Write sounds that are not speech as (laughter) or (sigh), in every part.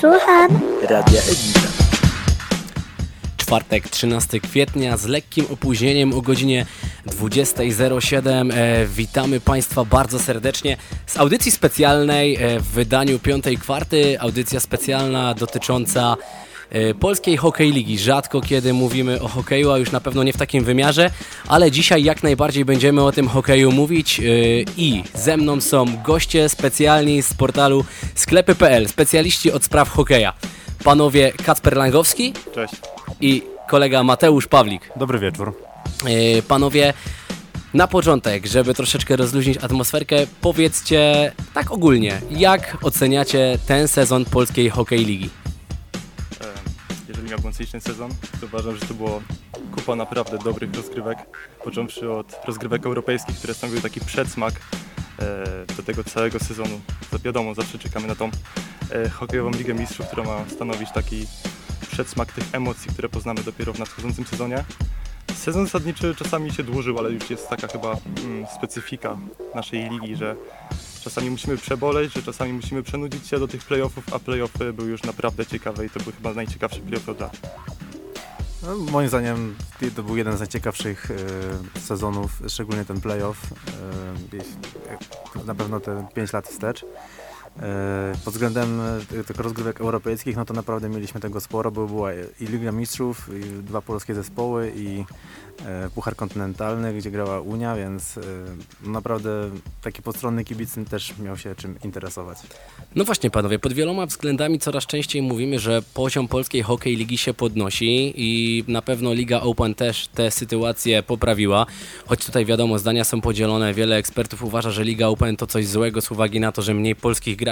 Słucham. Radia Egida. Czwartek, 13 kwietnia z lekkim opóźnieniem o godzinie 20.07. E, witamy Państwa bardzo serdecznie z audycji specjalnej e, w wydaniu piątej kwarty. Audycja specjalna dotycząca Polskiej Hokej Ligi. Rzadko kiedy mówimy o hokeju, a już na pewno nie w takim wymiarze, ale dzisiaj jak najbardziej będziemy o tym hokeju mówić e, i ze mną są goście specjalni z portalu sklepy.pl, specjaliści od spraw hokeja. Panowie Kacper Langowski Cześć. i kolega Mateusz Pawlik. Dobry wieczór. E, Panowie, na początek, żeby troszeczkę rozluźnić atmosferkę, powiedzcie tak ogólnie, jak oceniacie ten sezon polskiej hokej ligi? Ocenić ten sezon, to uważam, że to było kupa naprawdę dobrych rozgrywek, począwszy od rozgrywek europejskich, które stanowiły taki przedsmak e, do tego całego sezonu. To wiadomo, zawsze czekamy na tą e, hokejową Ligę Mistrzów, która ma stanowić taki przedsmak tych emocji, które poznamy dopiero w nadchodzącym sezonie. Sezon zasadniczy czasami się dłużył, ale już jest taka chyba mm, specyfika naszej ligi, że czasami musimy przeboleć, że czasami musimy przenudzić się do tych playoffów, a playoffy były już naprawdę ciekawe i to były chyba najciekawsze playoffy od lat. No, moim zdaniem to był jeden z najciekawszych e, sezonów, szczególnie ten playoff. Jeśli- na pewno te 5 lat wstecz. E, pod względem e, tych rozgrywek europejskich, no to naprawdę mieliśmy tego sporo, bo była i Liga Mistrzów, i dwa polskie zespoły, i e, Puchar Kontynentalny, gdzie grała Unia, więc no naprawdę taki postronny kibic też miał się czym interesować. No właśnie panowie, pod wieloma względami coraz częściej mówimy, że poziom polskiej hokej ligi się podnosi i na pewno Liga Open też tę sytuację poprawiła, choć tutaj wiadomo, zdania są podzielone, wiele ekspertów uważa, że Liga Open to coś złego z uwagi na to, że mniej polskich graczy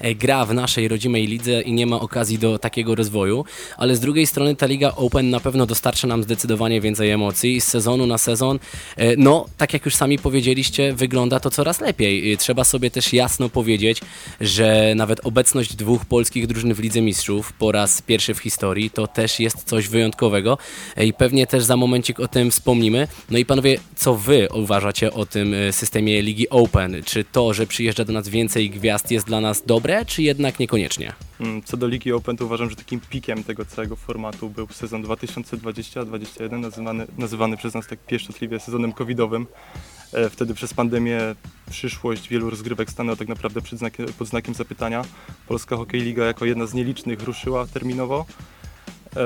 e, gra w naszej rodzimej lidze i nie ma okazji do takiego rozwoju, ale z drugiej strony ta Liga Open na pewno dostarcza nam zdecydowanie więcej emocji z sezonu na sezon, e, no tak jak już sami powiedzieliście, wygląda to coraz lepiej. E, Trzeba sobie też jasno powiedzieć, że nawet obecność dwóch polskich drużyn w Lidze Mistrzów po raz pierwszy w historii to też jest coś wyjątkowego i pewnie też za momencik o tym wspomnimy. No i panowie, co wy uważacie o tym systemie Ligi Open? Czy to, że przyjeżdża do nas więcej gwiazd jest dla nas dobre, czy jednak niekoniecznie? Mm, Co do Ligi Open, to uważam, że takim pikiem tego całego formatu był sezon 2020-2021, nazywany, nazywany przez nas tak pieszczotliwie sezonem covidowym. E, Wtedy przez pandemię przyszłość wielu rozgrywek stanęła tak naprawdę przed znakiem, pod znakiem zapytania. Polska Hokej Liga jako jedna z nielicznych ruszyła terminowo e,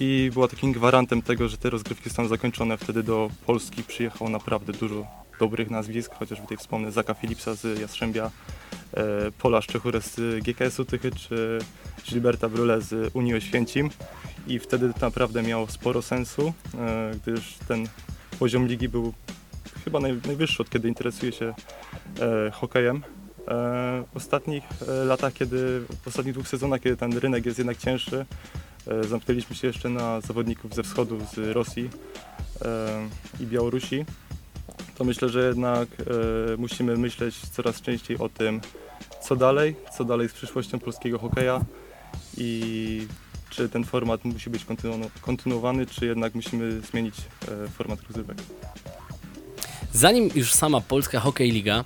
i była takim gwarantem tego, że te rozgrywki zostaną zakończone. Wtedy do Polski przyjechało naprawdę dużo dobrych nazwisk, chociażby tutaj wspomnę Zaka Filipsa z Jastrzębia, Pola Szczechurę z GKS-u Tychy, czy Gilberta Brule z Unii Oświęcim i wtedy to naprawdę miało sporo sensu, e, gdyż ten poziom ligi był chyba naj, najwyższy od kiedy interesuję się e, hokejem. E, w ostatnich e, latach, kiedy, w ostatnich dwóch sezonach, kiedy ten rynek jest jednak cięższy, e, zamknęliśmy się jeszcze na zawodników ze wschodu, z Rosji e, i Białorusi, to myślę, że jednak e, musimy myśleć coraz częściej o tym, co dalej, co dalej z przyszłością polskiego hokeja i czy ten format musi być kontynu- kontynuowany, czy jednak musimy zmienić e, format rozrywek. Zanim już sama Polska Hokej Liga,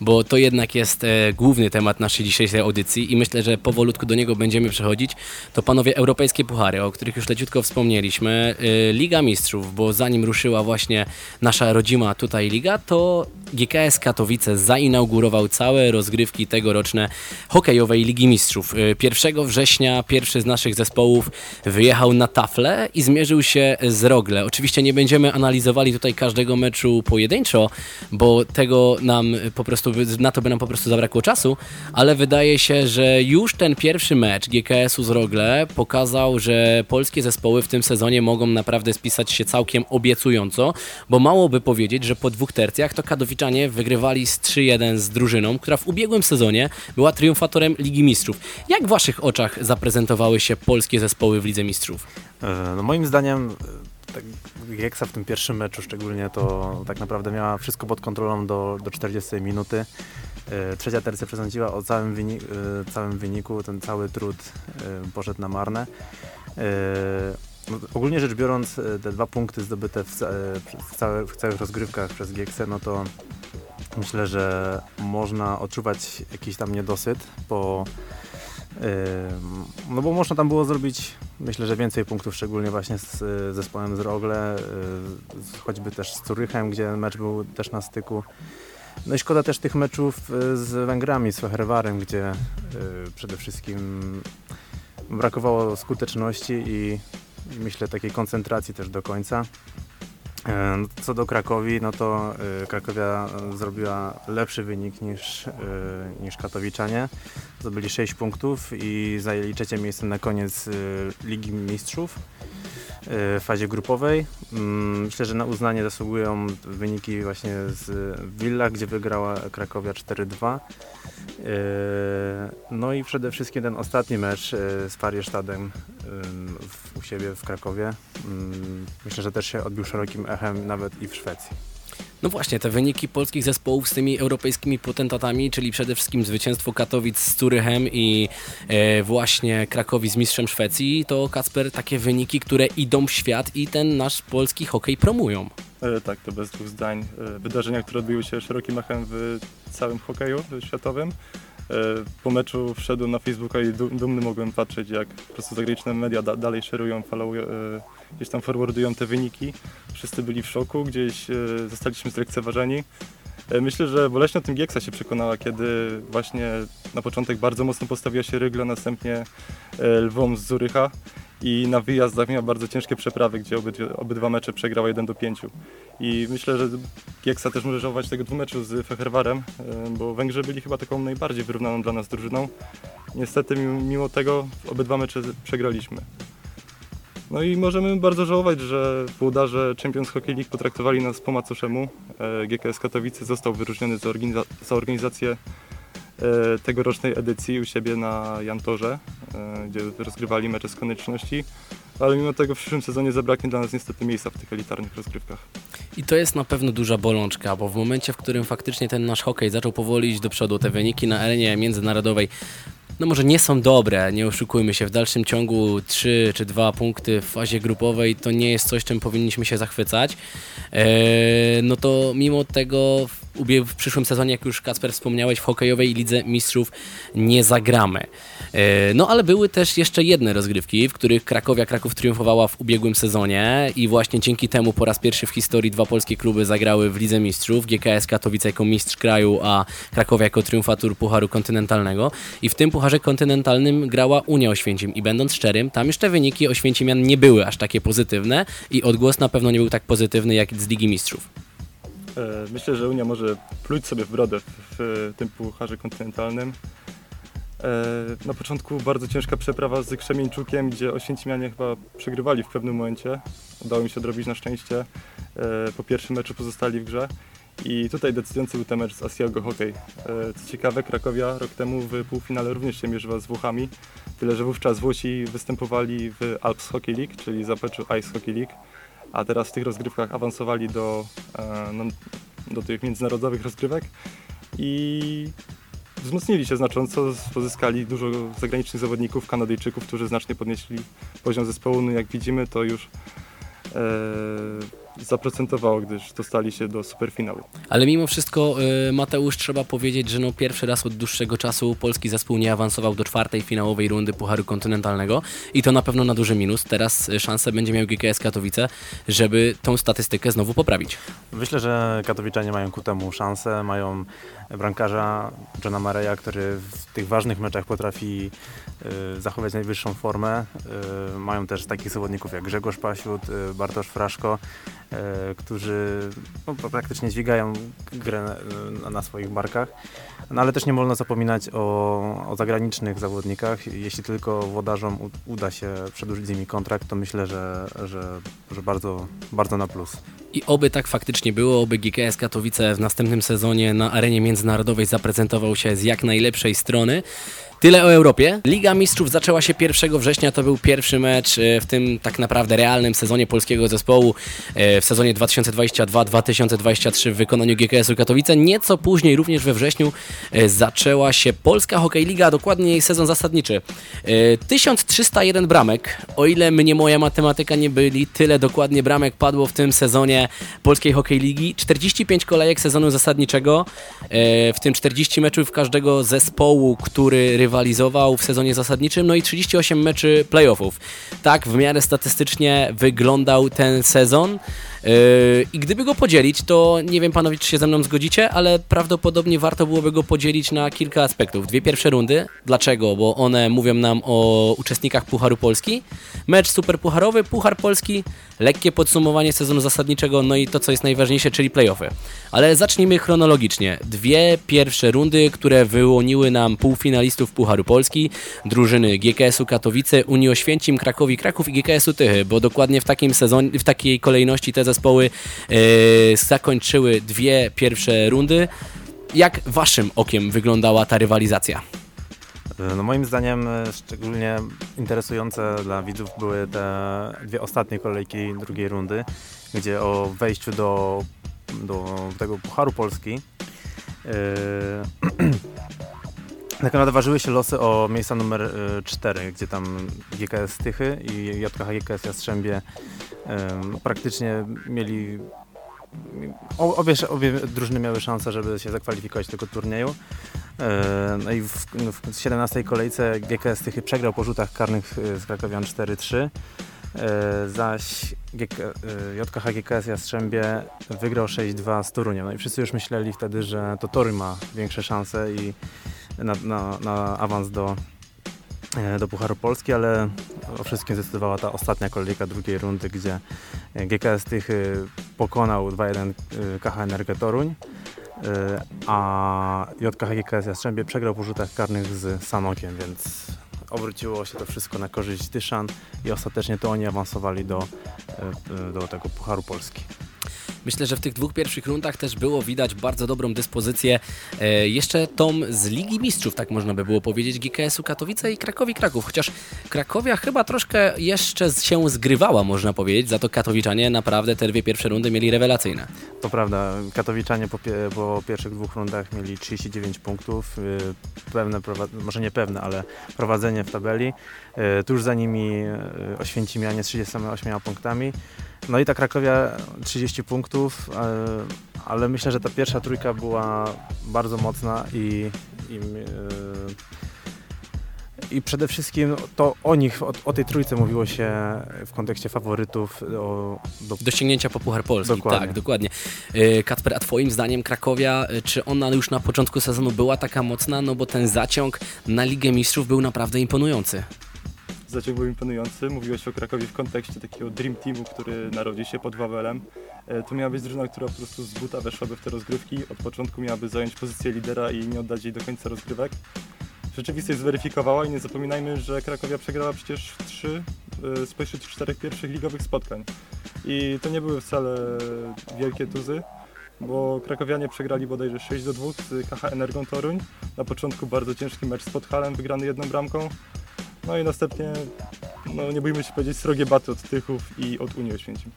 bo to jednak jest e, główny temat naszej dzisiejszej audycji i myślę, że powolutku do niego będziemy przechodzić, to panowie europejskie puchary, o których już leciutko wspomnieliśmy, e, Liga Mistrzów, bo zanim ruszyła właśnie nasza rodzima tutaj liga, to GKS Katowice zainaugurował całe rozgrywki tegoroczne hokejowej Ligi Mistrzów. E, 1 września pierwszy z naszych zespołów wyjechał na taflę i zmierzył się z Rogle. Oczywiście nie będziemy analizowali tutaj każdego meczu pojedynczo, bo tego nam po prostu, na to by nam po prostu zabrakło czasu, ale wydaje się, że już ten pierwszy mecz GKS-u z Rogle pokazał, że polskie zespoły w tym sezonie mogą naprawdę spisać się całkiem obiecująco, bo mało by powiedzieć, że po dwóch tercjach to Kadowiczanie wygrywali z 3-1 z drużyną, która w ubiegłym sezonie była triumfatorem Ligi Mistrzów. Jak w waszych oczach zaprezentowały się polskie zespoły w Lidze Mistrzów? E, No moim zdaniem e, tak, Gieksa w tym pierwszym meczu szczególnie to tak naprawdę miała wszystko pod kontrolą do, do 40 minuty. E, Trzecia tercja przesądziła o całym, wyni- e, całym wyniku, ten cały trud e, poszedł na marne. No, ogólnie rzecz biorąc, te dwa punkty zdobyte w, w, w całych rozgrywkach przez Gieksę, no to myślę, że można odczuwać jakiś tam niedosyt po No bo można tam było zrobić, myślę, że więcej punktów, szczególnie właśnie z z zespołem z Rogle, y, choćby też z Curychem, gdzie mecz był też na styku. No i szkoda też tych meczów y, z Węgrami, z Feherwarem, gdzie y, przede wszystkim brakowało skuteczności i myślę takiej koncentracji też do końca. E, no, Co do Krakowi, no to y, Krakowia y, zrobiła lepszy wynik niż, niż Katowiczanie. Zdobyli 6 punktów i zajęli trzecie miejsce na koniec Ligi Mistrzów w fazie grupowej. Mm, Myślę, że na uznanie zasługują wyniki właśnie z Villa, gdzie wygrała Krakowia 4-2. Yy, No i przede wszystkim ten ostatni mecz z w- u siebie w Krakowie. Ym, Myślę, że też się odbił szerokim echem nawet i w Szwecji. No właśnie, te wyniki polskich zespołów z tymi europejskimi potentatami, czyli przede wszystkim zwycięstwo Katowic z Curychem i e, właśnie Krakowi z mistrzem Szwecji, to Kacper takie wyniki, które idą w świat i ten nasz polski hokej promują. E, Tak, to bez dwóch zdań. E, Wydarzenia, które odbiły się szerokim echem w całym hokeju światowym. E, Po meczu wszedłem na Facebooka i du- dumny mogłem patrzeć, jak po prostu zagraniczne media da- dalej szerują, followują, e, gdzieś tam forwardują te wyniki. Wszyscy byli w szoku, gdzieś e, zostaliśmy zlekceważeni. E, Myślę, że boleśnie o tym Gieksa się przekonała, kiedy właśnie na początek bardzo mocno postawiła się Rygla, następnie e, Lwom z Zurycha i na wyjazdach miała bardzo ciężkie przeprawy, gdzie obydwie, obydwa mecze przegrała 1 do 5. I myślę, że Gieksa też może żałować tego dwumeczu z Feherwarem, bo Węgrzy byli chyba taką najbardziej wyrównaną dla nas drużyną. Niestety mimo, tego obydwa mecze przegraliśmy. No i możemy bardzo żałować, że włodarze Champions Hockey League potraktowali nas po macoszemu. E, GKS Katowice został wyróżniony za, organiza- za organizację e, tegorocznej edycji u siebie na Jantorze, e, gdzie rozgrywali mecze z konieczności, ale mimo tego w przyszłym sezonie zabraknie dla nas niestety miejsca w tych elitarnych rozgrywkach. I to jest na pewno duża bolączka, bo w momencie, w którym faktycznie ten nasz hokej zaczął powoli iść do przodu, te wyniki na arenie międzynarodowej no może nie są dobre, nie oszukujmy się, w dalszym ciągu 3 czy 2 punkty w fazie grupowej to nie jest coś, czym powinniśmy się zachwycać. Eee, no to mimo tego w, w przyszłym sezonie, jak już Kacper wspomniałeś, w hokejowej Lidze Mistrzów nie zagramy. Eee, no ale były też jeszcze jedne rozgrywki, w których Krakowia Kraków triumfowała w ubiegłym sezonie i właśnie dzięki temu po raz pierwszy w historii dwa polskie kluby zagrały w Lidze Mistrzów. GKS Katowice jako mistrz kraju, a Krakowia jako triumfator Pucharu Kontynentalnego. I w tym Pucharze Kontynentalnym grała Unia Oświęcim. I będąc szczerym, tam te wyniki Oświęcimian nie były aż takie pozytywne i odgłos na pewno nie był tak pozytywny jak z Ligi Mistrzów. E, Myślę, że Unia może pluć sobie w brodę w tym pucharze kontynentalnym. E, Na początku bardzo ciężka przeprawa z Krzemieńczukiem, gdzie Oświęcimianie chyba przegrywali w pewnym momencie. Udało mi się odrobić na szczęście. E, Po pierwszym meczu pozostali w grze. I tutaj decydujący był ten mecz z Asiago Hockey. E, Co ciekawe, Krakowia rok temu w półfinale również się mierzyła z Włochami. Tyle, że wówczas Włosi występowali w Alps Hockey League, czyli zapleczu Ice Hockey League. A teraz w tych rozgrywkach awansowali do, no, do tych międzynarodowych rozgrywek i wzmocnili się znacząco, pozyskali dużo zagranicznych zawodników, Kanadyjczyków, którzy znacznie podnieśli poziom zespołu. No jak widzimy, to już e, zaprocentowało, gdyż dostali się do superfinału. Ale mimo wszystko, y, Mateusz, trzeba powiedzieć, że no pierwszy raz od dłuższego czasu polski zespół nie awansował do czwartej finałowej rundy Pucharu Kontynentalnego i to na pewno na duży minus. Teraz y, szansę będzie miał GKS Katowice, żeby tą statystykę znowu poprawić. Myślę, że Katowiczanie mają ku temu szansę. Mają bramkarza Johna Mareya, który w tych ważnych meczach potrafi y, zachować najwyższą formę. Y, mają też takich zawodników jak Grzegorz Pasiut, y, Bartosz Fraszko, którzy no, praktycznie dźwigają grę na, swoich barkach. No, ale też nie wolno zapominać o, o zagranicznych zawodnikach. Jeśli tylko włodarzom uda się przedłużyć z nimi kontrakt, to myślę, że, że, że bardzo, bardzo na plus. I oby tak faktycznie było, oby GKS Katowice w następnym sezonie na arenie międzynarodowej zaprezentował się z jak najlepszej strony. Tyle o Europie. Liga Mistrzów zaczęła się 1 września, to był pierwszy mecz e, w tym tak naprawdę realnym sezonie polskiego zespołu e, w sezonie 2022-2023 w wykonaniu GKS-u Katowice. Nieco później, również we wrześniu, e, zaczęła się Polska Hokej Liga, a dokładnie jej sezon zasadniczy. E, 1301 bramek, o ile mnie moja matematyka nie byli, tyle dokładnie bramek padło w tym sezonie Polskiej Hokej Ligi. 45 kolejek sezonu zasadniczego, w tym 40 meczów każdego zespołu, który rywalizuje rywalizował w sezonie zasadniczym, no i 38 meczy playoffów. Tak w miarę statystycznie wyglądał ten sezon. Yy, I gdyby go podzielić, to nie wiem panowie, czy się ze mną zgodzicie, ale prawdopodobnie warto byłoby go podzielić na kilka aspektów. Dwie pierwsze rundy. Dlaczego? Bo one mówią nam o uczestnikach Pucharu Polski. Mecz superpucharowy, Puchar Polski, lekkie podsumowanie sezonu zasadniczego, no i to, co jest najważniejsze, czyli playoffy. Ale zacznijmy chronologicznie. Dwie pierwsze rundy, które wyłoniły nam półfinalistów Pucharu Polski, drużyny GKS-u Katowice, Unii Oświęcim, Krakowi Kraków i GKS-u Tychy, bo dokładnie w takim w takiej kolejności te zespoły e, zakończyły dwie pierwsze rundy. Jak waszym okiem wyglądała ta rywalizacja? No moim zdaniem e, szczególnie interesujące dla widzów były te dwie ostatnie kolejki drugiej rundy, gdzie o wejściu do, do tego Pucharu Polski yy, (clears throat) tak naprawdę ważyły się losy o miejsca numer 4, gdzie tam GKS Tychy i JKH GKS Jastrzębie yy, praktycznie mieli Obie, obie drużyny miały szansę, żeby się zakwalifikować do tego turnieju. E, No i w, w 17 kolejce GKS Tychy przegrał po rzutach karnych e, z Krakowian 4-3, e, zaś GK, JKH GKS Jastrzębie wygrał 6-2 z Toruniem. No i wszyscy już myśleli wtedy, że to Toruń ma większe szanse i na, na, na awans do, do Pucharu Polski, ale o wszystkim zdecydowała ta ostatnia kolejka drugiej rundy, gdzie GKS Tychy pokonał 2-1 y, KH Energę Toruń, a JKH GKS Jastrzębie przegrał po rzutach karnych z Sanokiem, więc obróciło się to wszystko na korzyść Tyszan i ostatecznie to oni awansowali do, do tego Pucharu Polski. Myślę, że w tych dwóch pierwszych rundach też było widać bardzo dobrą dyspozycję e, jeszcze tą z Ligi Mistrzów, tak można by było powiedzieć, GKS-u Katowice i Krakowi Kraków, chociaż Krakowia chyba troszkę jeszcze się zgrywała, można powiedzieć, za to Katowiczanie naprawdę te dwie pierwsze rundy mieli rewelacyjne. To prawda, Katowiczanie po, po pierwszych dwóch rundach mieli 39 punktów, y, pewne, może nie pewne, ale prowadzenie w tabeli. Y, Tuż za nimi y, Oświęcimianie z 38 punktami. No i ta Krakowia 30 punktów, y, ale myślę, że ta pierwsza trójka była bardzo mocna i, i, y, i przede wszystkim to o nich, o, o tej trójce mówiło się w kontekście faworytów o, do Do ściągnięcia po Puchar Polski. Dokładnie. Tak, dokładnie. E, Kacper, a twoim zdaniem Krakowia, e, czy ona już na początku sezonu była taka mocna? No bo ten zaciąg na Ligę Mistrzów był naprawdę imponujący. Zaciąg był imponujący. Mówiłeś o Krakowie w kontekście takiego Dream Teamu, który narodził się pod Wawelem. E, To miała być drużyna, która po prostu z buta weszłaby w te rozgrywki. Od początku miałaby zająć pozycję lidera i nie oddać jej do końca rozgrywek. Rzeczywistość zweryfikowała i nie zapominajmy, że Krakowia przegrała przecież trzy e, spośród czterech pierwszych ligowych spotkań. I to nie były wcale wielkie tuzy, bo krakowianie przegrali bodajże 6 do 2 z KH Energą Toruń. Na początku bardzo ciężki mecz z Podhalem, wygrany jedną bramką. No i następnie, no nie bójmy się powiedzieć, srogie baty od Tychów i od Unii Oświęcim.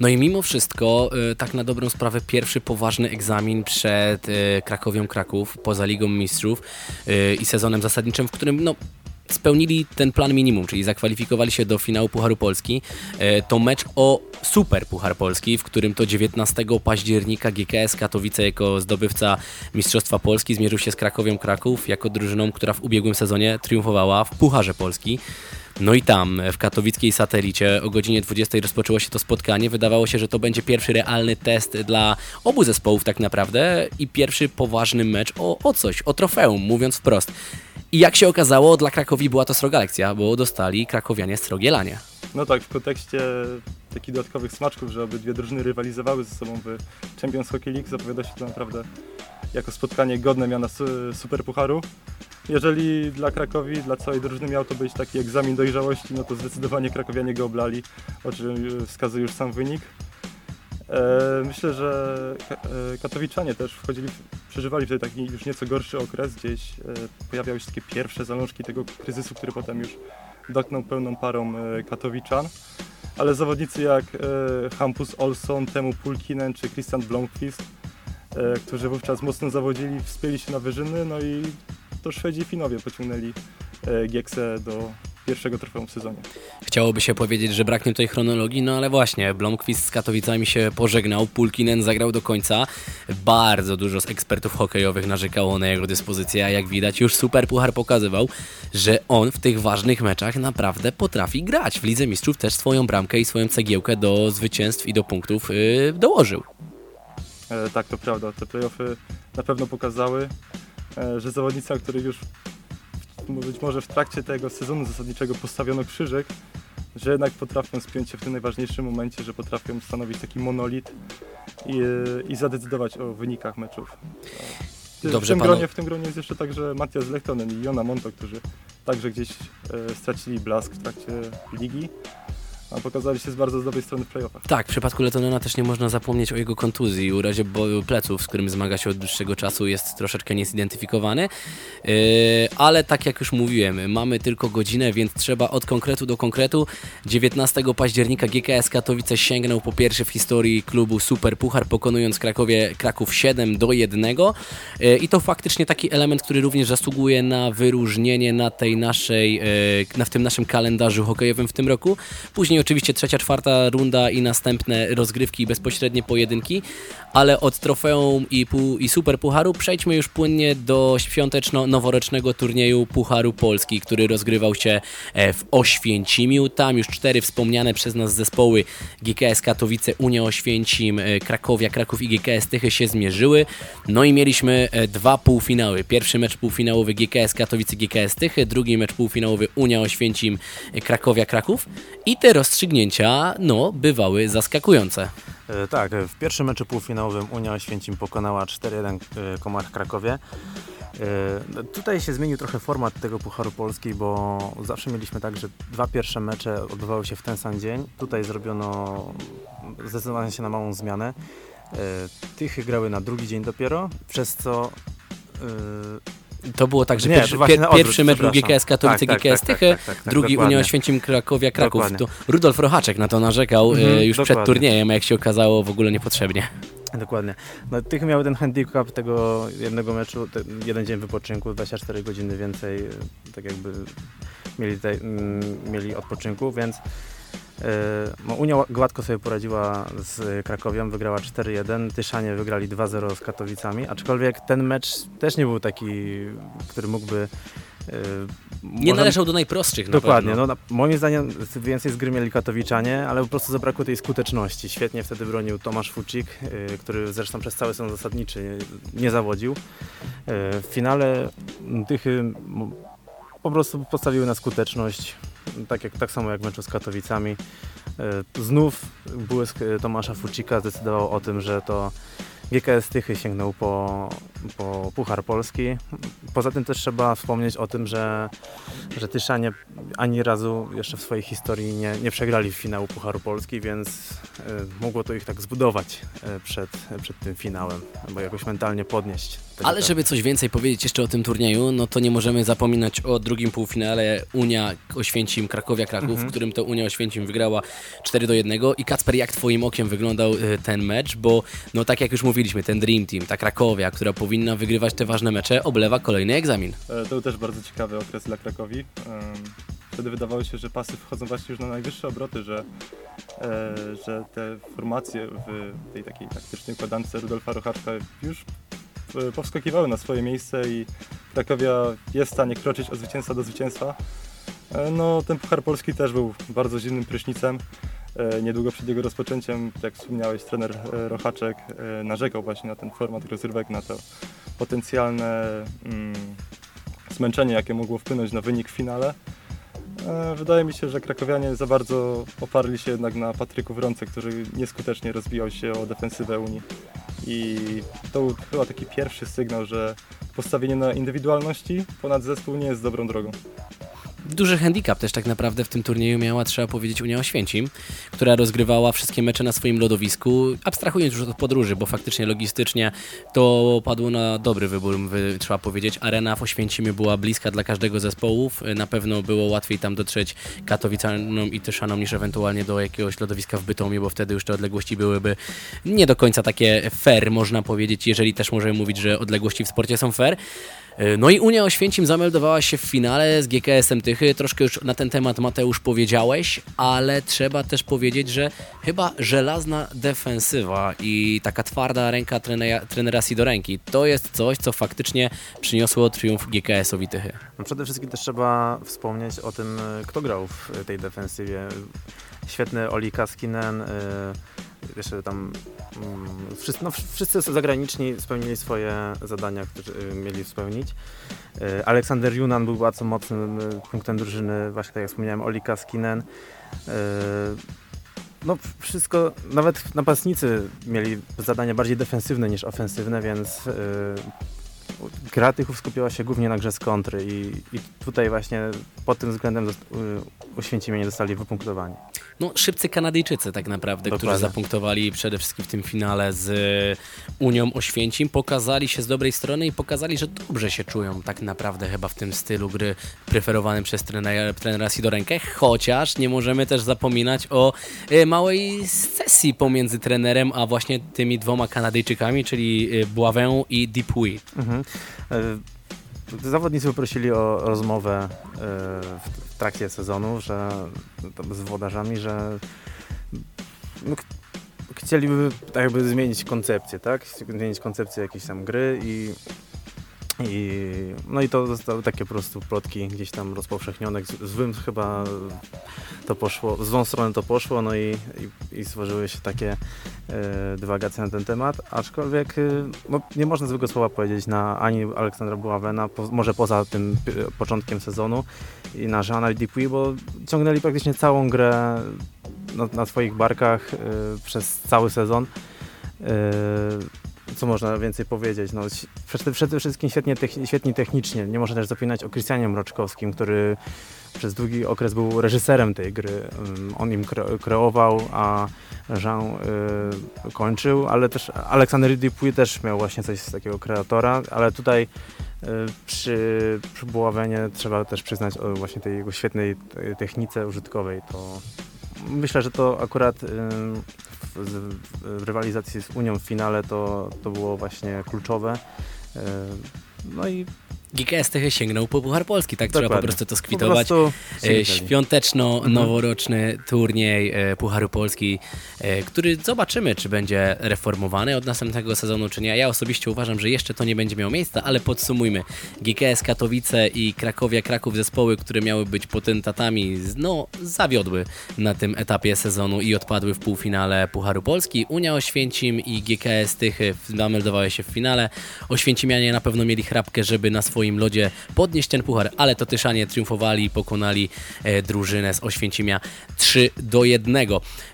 No i mimo wszystko, y, tak na dobrą sprawę, pierwszy poważny egzamin przed y, Krakowią Kraków, poza Ligą Mistrzów y, i sezonem zasadniczym, w którym no, spełnili ten plan minimum, czyli zakwalifikowali się do finału Pucharu Polski. Y, To mecz o Super Puchar Polski, w którym to 19 października GKS Katowice jako zdobywca Mistrzostwa Polski zmierzył się z Krakowią Kraków jako drużyną, która w ubiegłym sezonie triumfowała w Pucharze Polski. No i tam, w katowickiej satelicie o godzinie 20 rozpoczęło się to spotkanie. Wydawało się, że to będzie pierwszy realny test dla obu zespołów tak naprawdę i pierwszy poważny mecz o, o coś, o trofeum, mówiąc wprost. I jak się okazało, dla Krakowi była to sroga lekcja, bo dostali krakowianie srogie lanie. No tak, w kontekście takich dodatkowych smaczków, że obydwie drużyny rywalizowały ze sobą w Champions Hockey League, zapowiada się to naprawdę jako spotkanie godne miana su- Superpucharu. Jeżeli dla Krakowi, dla całej drużyny miał to być taki egzamin dojrzałości, no to zdecydowanie krakowianie go oblali, o czym wskazuje już sam wynik. E, Myślę, że e, katowiczanie też wchodzili, przeżywali wtedy taki już nieco gorszy okres, gdzieś e, pojawiały się takie pierwsze zalążki tego kryzysu, który potem już dotknął pełną parą katowiczan. Ale zawodnicy jak Hampus Olson, Temu Pulkinen czy Christian Blomqvist, którzy wówczas mocno zawodzili, wspięli się na wyżyny, no i to Szwedzi i Finowie pociągnęli e, Gieksę do pierwszego trofeum w sezonie. Chciałoby się powiedzieć, że braknie tej chronologii, no ale właśnie, Blomqvist z Katowicami się pożegnał, Pulkinen zagrał do końca. Bardzo dużo z ekspertów hokejowych narzekało na jego dyspozycję, a jak widać już Super Puchar pokazywał, że on w tych ważnych meczach naprawdę potrafi grać. W Lidze Mistrzów też swoją bramkę i swoją cegiełkę do zwycięstw i do punktów yy, dołożył. E, tak, to prawda. Te playoffy na pewno pokazały, że zawodnicy, na których już w- być może w trakcie tego sezonu zasadniczego postawiono krzyżyk, że jednak potrafią spiąć się w tym najważniejszym momencie, że potrafią stanowić taki monolit i, e, i zadecydować o wynikach meczów. E, W Dobrze, tym, panu- gronie, w tym gronie jest jeszcze także Matias Lechtonen i Jona Monto, którzy także gdzieś e, stracili blask w trakcie ligi, a pokazali się z bardzo dobrej strony w playoffach. Tak, w przypadku Letonena też nie można zapomnieć o jego kontuzji. Urazie bo- pleców, z którym zmaga się od dłuższego czasu, jest troszeczkę niezidentyfikowany. Yy, ale tak jak już mówiłem, mamy tylko godzinę, więc trzeba od konkretu do konkretu. 19 października GKS Katowice sięgnął po pierwszy w historii klubu Super Puchar, pokonując Krakowie, Kraków 7 do 1. Yy, I to faktycznie taki element, który również zasługuje na wyróżnienie na tej naszej, yy, na w tym naszym kalendarzu hokejowym w tym roku. Później oczywiście trzecia, czwarta runda i następne rozgrywki bezpośrednie pojedynki, ale od trofeum i, pół, i super pucharu przejdźmy już płynnie do świąteczno-noworocznego turnieju Pucharu Polski, który rozgrywał się e, w Oświęcimiu. Tam już cztery wspomniane przez nas zespoły GKS Katowice, Unia Oświęcim, e, Krakowia, Kraków i GKS Tychy się zmierzyły. No i mieliśmy e, dwa półfinały. Pierwszy mecz półfinałowy GKS Katowice, GKS Tychy, drugi mecz półfinałowy Unia Oświęcim, Krakowia, Kraków. I te rozstrzygnięcia, no, bywały zaskakujące. E, Tak, w pierwszym meczu półfinałowym Unia Oświęcim pokonała 4-1 e, Komar Krakowie. E, no, Tutaj się zmienił trochę format tego Pucharu Polski, bo zawsze mieliśmy tak, że dwa pierwsze mecze odbywały się w ten sam dzień. Tutaj zrobiono zdecydowanie się na małą zmianę. Tychy grały na drugi dzień dopiero, przez co To było tak, że Nie, pierwszy, pier, odwrót, pierwszy mecz był. GKS Katowice, Tak, GKS tak, tak, Tychy, tak, tak, tak, drugi dokładnie. Unia Oświęcim Krakowia, Kraków. To Rudolf Rochaczek na to narzekał e, Mhm, już przed dokładnie. turniejem, a jak się okazało w ogóle niepotrzebnie. Dokładnie. No, tych miały ten handicap tego jednego meczu, te, jeden dzień wypoczynku, 24 godziny więcej, e, tak jakby mieli, tutaj, mm, mieli odpoczynku, więc e, no, Unia gładko sobie poradziła z Krakowią, wygrała 4-1, Tyszanie wygrali 2-0 z Katowicami, aczkolwiek ten mecz też nie był taki, który mógłby... e, Nie może- należał do najprostszych na Dokładnie, no, moim zdaniem więcej zgrymieli Katowiczanie, ale po prostu zabrakło tej skuteczności. Świetnie wtedy bronił Tomasz Fucik, y, który zresztą przez cały sezon zasadniczy nie zawodził. Y, w finale Tychy po prostu postawiły na skuteczność, tak, jak, tak samo jak meczu z Katowicami. Y, znów błysk y, Tomasza Fucika zdecydował o tym, że to GKS Tychy sięgnął po, po Puchar Polski. Poza tym też trzeba wspomnieć o tym, że że Tyszanie ani razu jeszcze w swojej historii nie, nie przegrali w finału Pucharu Polski, więc y, mogło to ich tak zbudować y, przed, przed tym finałem, albo jakoś mentalnie podnieść. Ale żeby coś więcej powiedzieć jeszcze o tym turnieju, no to nie możemy zapominać o drugim półfinale Unia Oświęcim Krakowia Kraków, Mhm. w którym to Unia Oświęcim wygrała 4 do 1. I Kacper, jak twoim okiem wyglądał y, ten mecz? Bo no tak jak już mówiliśmy, ten Dream Team, ta Krakowia, która powinna wygrywać te ważne mecze, oblewa kolejny egzamin. E, To był też bardzo ciekawy okres dla Krakowi. Em, Wtedy wydawało się, że pasy wchodzą właśnie już na najwyższe obroty, że, e, że te formacje w tej takiej taktycznej układance Rudolfa Rochaczka już e, powskakiwały na swoje miejsce i Krakowia jest w stanie kroczyć od zwycięstwa do zwycięstwa. E, No, ten Puchar Polski też był bardzo zimnym prysznicem. E, Niedługo przed jego rozpoczęciem, jak wspomniałeś, trener e, Rochaczek e, narzekał właśnie na ten format rozrywek, na to potencjalne mm, zmęczenie, jakie mogło wpłynąć na wynik w finale. Wydaje mi się, że krakowianie za bardzo oparli się jednak na Patryku Wronce, który nieskutecznie rozbijał się o defensywę Unii. I to był chyba taki pierwszy sygnał, że postawienie na indywidualności ponad zespół nie jest dobrą drogą. Duży handicap też tak naprawdę w tym turnieju miała, trzeba powiedzieć, Unia Oświęcim, która rozgrywała wszystkie mecze na swoim lodowisku, abstrahując już od podróży, bo faktycznie logistycznie to padło na dobry wybór, wy- trzeba powiedzieć. Arena w Oświęcimiu była bliska dla każdego zespołów, na pewno było łatwiej tam dotrzeć Katowicanom i Tyszanom niż ewentualnie do jakiegoś lodowiska w Bytomiu, bo wtedy już te odległości byłyby nie do końca takie fair, można powiedzieć, jeżeli też możemy mówić, że odległości w sporcie są fair. E, No i Unia Oświęcim zameldowała się w finale z GKS-em Tychy. Troszkę już na ten temat Mateusz powiedziałeś, ale trzeba też powiedzieć, że chyba żelazna defensywa i taka twarda ręka trenera, trenera Sidoręki to jest coś, co faktycznie przyniosło triumf GKS-owi Tychy. No przede wszystkim też trzeba wspomnieć o tym, y, kto grał w tej defensywie. Świetny Oli Kaskinen, y, jeszcze tam mm, wszyscy, no, wszyscy zagraniczni spełnili swoje zadania, które y, mieli spełnić. Y, Aleksander Junan był bardzo mocnym y, punktem drużyny, właśnie tak jak wspomniałem, Oli Kaskinen. Y, No wszystko, nawet napastnicy mieli zadania bardziej defensywne niż ofensywne, więc gra Tychów skupiała się głównie na grze z kontry i, i tutaj właśnie pod tym względem y, Oświęcimianie zostali wypunktowani. No, szybcy Kanadyjczycy tak naprawdę, którzy Dokładnie. zapunktowali przede wszystkim w tym finale z e, Unią Oświęcim, pokazali się z dobrej strony i pokazali, że dobrze się czują tak naprawdę chyba w tym stylu gry preferowanym przez trenera, trenera Sidorenkę, chociaż nie możemy też zapominać o e, małej sesji pomiędzy trenerem a właśnie tymi dwoma Kanadyjczykami, czyli e, Bławę i Deepwee. Mhm. Zawodnicy poprosili o rozmowę y, w, trakcie sezonu, że z włodarzami, że no, ch- chcieliby jakby zmienić koncepcję, tak? Zmienić koncepcję jakiejś tam gry i, i no i to zostały takie po prostu plotki gdzieś tam rozpowszechnione. Złym chyba to poszło, w złą stronę to poszło, no i, i, i stworzyły się takie e, dywagacje na ten temat, aczkolwiek e, no, nie można złego słowa powiedzieć na ani Aleksandra Buławena, po, może poza tym p- początkiem sezonu i na Jeana Dupuy, bo ciągnęli praktycznie całą grę na, na swoich barkach e, przez cały sezon. E, co można więcej powiedzieć? No, przede, wszystkim świetnie, techni- świetni technicznie. Nie można też zapominać o Krystianie Mroczkowskim, który przez długi okres był reżyserem tej gry. Ym, On im kre- kreował, a Jean y, kończył, ale też Aleksander Dupuy też miał właśnie coś z takiego kreatora, ale tutaj y, przy, przy trzeba też przyznać o właśnie tej jego świetnej technice użytkowej. To myślę, że to akurat y, w, w, rywalizacji z Unią w finale to, to było właśnie kluczowe. No i GKS Tychy sięgnął po Puchar Polski, tak trzeba po Dokładnie. prostu to skwitować. prostu E. Świąteczno-noworoczny turniej e, Pucharu Polski, e, który zobaczymy, czy będzie reformowany od następnego sezonu, czy nie. Ja osobiście uważam, że jeszcze to nie będzie miało miejsca, ale podsumujmy. GKS Katowice i Krakowia Kraków zespoły, które miały być potentatami, no zawiodły na tym etapie sezonu i odpadły w półfinale Pucharu Polski. Unia Oświęcim i GKS Tychy zameldowały się w finale. Oświęcimianie na pewno mieli chrapkę, żeby na swoim lodzie podnieść ten puchar, ale to Tyszanie triumfowali i pokonali e, drużynę z Oświęcimia 3 do 1.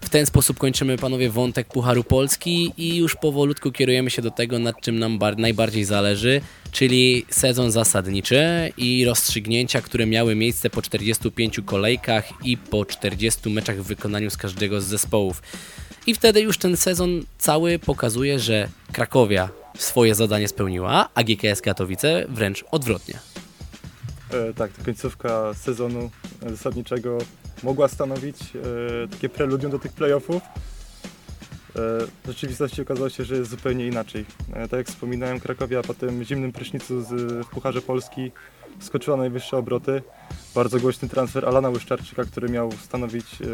W ten sposób kończymy panowie wątek Pucharu Polski i już powolutku kierujemy się do tego, nad czym nam bar- najbardziej zależy, czyli sezon zasadniczy i rozstrzygnięcia, które miały miejsce po 45 kolejkach i po 40 meczach w wykonaniu z każdego z zespołów. I wtedy już ten sezon cały pokazuje, że Krakowia swoje zadanie spełniła, a GKS Katowice wręcz odwrotnie. E, tak, ta końcówka sezonu zasadniczego mogła stanowić e, takie preludium do tych playoffów. E, w rzeczywistości okazało się, że jest zupełnie inaczej. E, tak jak wspominałem, Krakowia po tym zimnym prysznicu z, w Pucharze Polski skoczyła na najwyższe obroty. Bardzo głośny transfer Alana Łyszczarczyka, który miał stanowić e,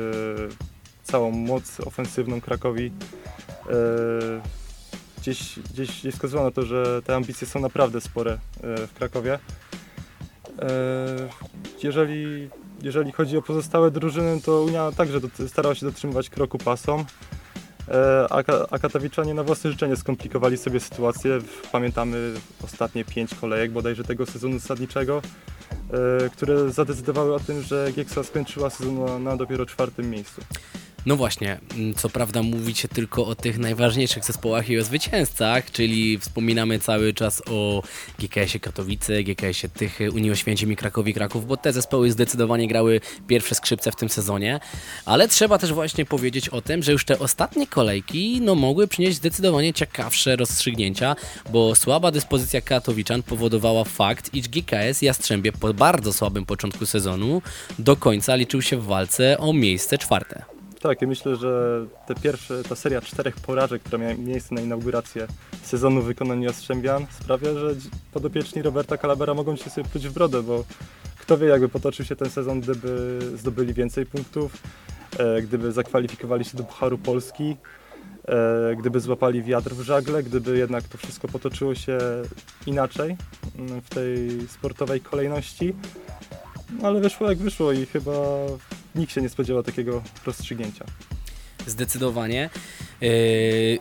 całą moc ofensywną Krakowi. E, gdzieś, gdzieś, gdzieś wskazywano to, że te ambicje są naprawdę spore e, w Krakowie. E, Jeżeli, jeżeli chodzi o pozostałe drużyny, to Unia także starała się dotrzymywać kroku pasom, a, Ka- a Katowiczanie na własne życzenie skomplikowali sobie sytuację. Pamiętamy ostatnie pięć kolejek bodajże tego sezonu zasadniczego, które zadecydowały o tym, że Gieksa skończyła sezon na dopiero czwartym miejscu. No właśnie, mm, co prawda mówicie tylko o tych najważniejszych zespołach i o zwycięzcach, czyli wspominamy cały czas o GKS-ie Katowice, GKS-ie Tychy, Unii Oświęcim i Krakowi Kraków, bo te zespoły zdecydowanie grały pierwsze skrzypce w tym sezonie, ale trzeba też właśnie powiedzieć o tym, że już te ostatnie kolejki no, mogły przynieść zdecydowanie ciekawsze rozstrzygnięcia, bo słaba dyspozycja Katowiczan powodowała fakt, iż GKS Jastrzębie po bardzo słabym początku sezonu do końca liczył się w walce o miejsce czwarte. Tak, myślę, że te pierwsze, ta seria czterech porażek, która miała miejsce na inaugurację sezonu w wykonaniu Jastrzębian sprawia, że podopieczni Roberta Calabera mogą się sobie pluć w brodę, bo kto wie jakby potoczył się ten sezon, gdyby zdobyli więcej punktów, e, gdyby zakwalifikowali się do Pucharu Polski, e, gdyby złapali wiatr w żagle, gdyby jednak to wszystko potoczyło się inaczej mm, w tej sportowej kolejności. No, ale wyszło jak wyszło i chyba nikt się nie spodziewał takiego rozstrzygnięcia. Zdecydowanie. Yy,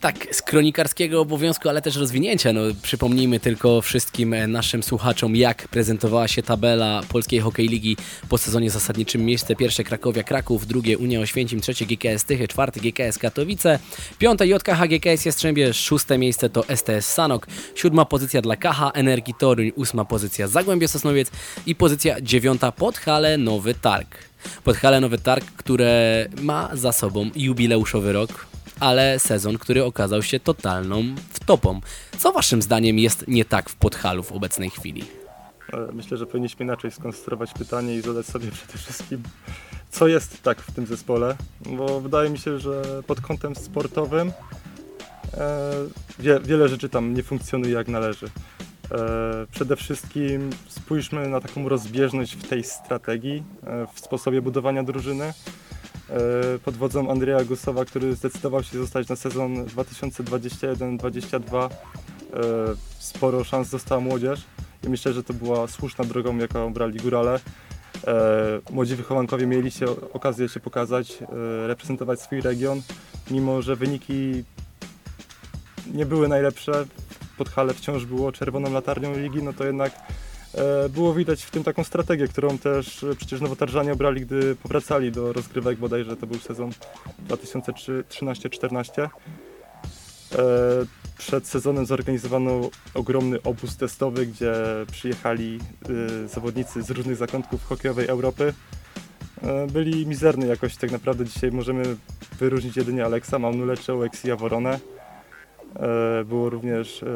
tak, z kronikarskiego obowiązku, ale też rozwinięcia. No, przypomnijmy tylko wszystkim naszym słuchaczom, jak prezentowała się tabela Polskiej Hokej Ligi po sezonie zasadniczym. Miejsce pierwsze Krakowia Kraków, drugie Unia Oświęcim, trzecie GKS Tychy, czwarte GKS Katowice, piąte JKH GKS Jastrzębie, szóste miejsce to STS Sanok, siódma pozycja dla KH Energii Toruń, ósma pozycja Zagłębie Sosnowiec i pozycja dziewiąta Podhale Nowy Targ. Podhale Nowy Targ, które ma za sobą jubileuszowy rok, ale sezon, który okazał się totalną wtopą. Co waszym zdaniem jest nie tak w Podhalu w obecnej chwili? E, Myślę, że powinniśmy inaczej skonstruować pytanie i zadać sobie (laughs) przede wszystkim, co jest tak w tym zespole, bo wydaje mi się, że pod kątem sportowym e, wie, wiele rzeczy tam nie funkcjonuje jak należy. E, Przede wszystkim spójrzmy na taką rozbieżność w tej strategii, e, w sposobie budowania drużyny. E, Pod wodzą Andrzeja Gusowa, który zdecydował się zostać na sezon 2021-2022, e, sporo szans dostała młodzież i myślę, że to była słuszna drogą, jaką brali górale. Młodzi wychowankowie mieli się okazję się pokazać, reprezentować swój region, mimo że wyniki nie były najlepsze. Podhale wciąż było czerwoną latarnią ligi, no to jednak e, było widać w tym taką strategię, którą też e, przecież nowotarżanie obrali, gdy powracali do rozgrywek, bodajże to był sezon 2013-14. E, Przed sezonem zorganizowano ogromny obóz testowy, gdzie przyjechali zawodnicy z różnych zakątków hokejowej Europy. Byli mizerny jakoś, tak naprawdę dzisiaj możemy wyróżnić jedynie Aleksa Mamnulecza, Łeksi Jaworonę. E, Było również e,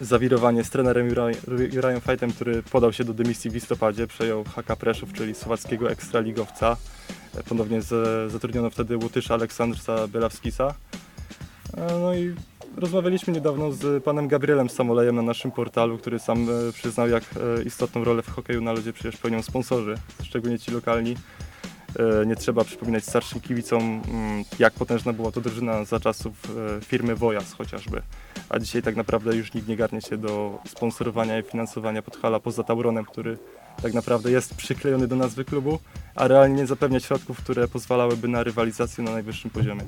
zawirowanie z trenerem Juraj- Jurajem Fajtem, który podał się do dymisji w listopadzie, przejął HK Preszów, czyli słowackiego ekstraligowca. E, Ponownie zatrudniono wtedy Łotysza Aleksandrza Bielawskisa. E, No i rozmawialiśmy niedawno z panem Gabrielem Samolejem na naszym portalu, który sam przyznał, jak istotną rolę w hokeju na lodzie przecież pełnią sponsorzy, szczególnie ci lokalni. E, Nie trzeba przypominać starszym kibicom, mm, jak potężna była to drużyna za czasów e, firmy Wojas chociażby. A dzisiaj tak naprawdę już nikt nie garnie się do sponsorowania i finansowania Podhala poza Tauronem, który tak naprawdę jest przyklejony do nazwy klubu, a realnie nie zapewnia środków, które pozwalałyby na rywalizację na najwyższym poziomie.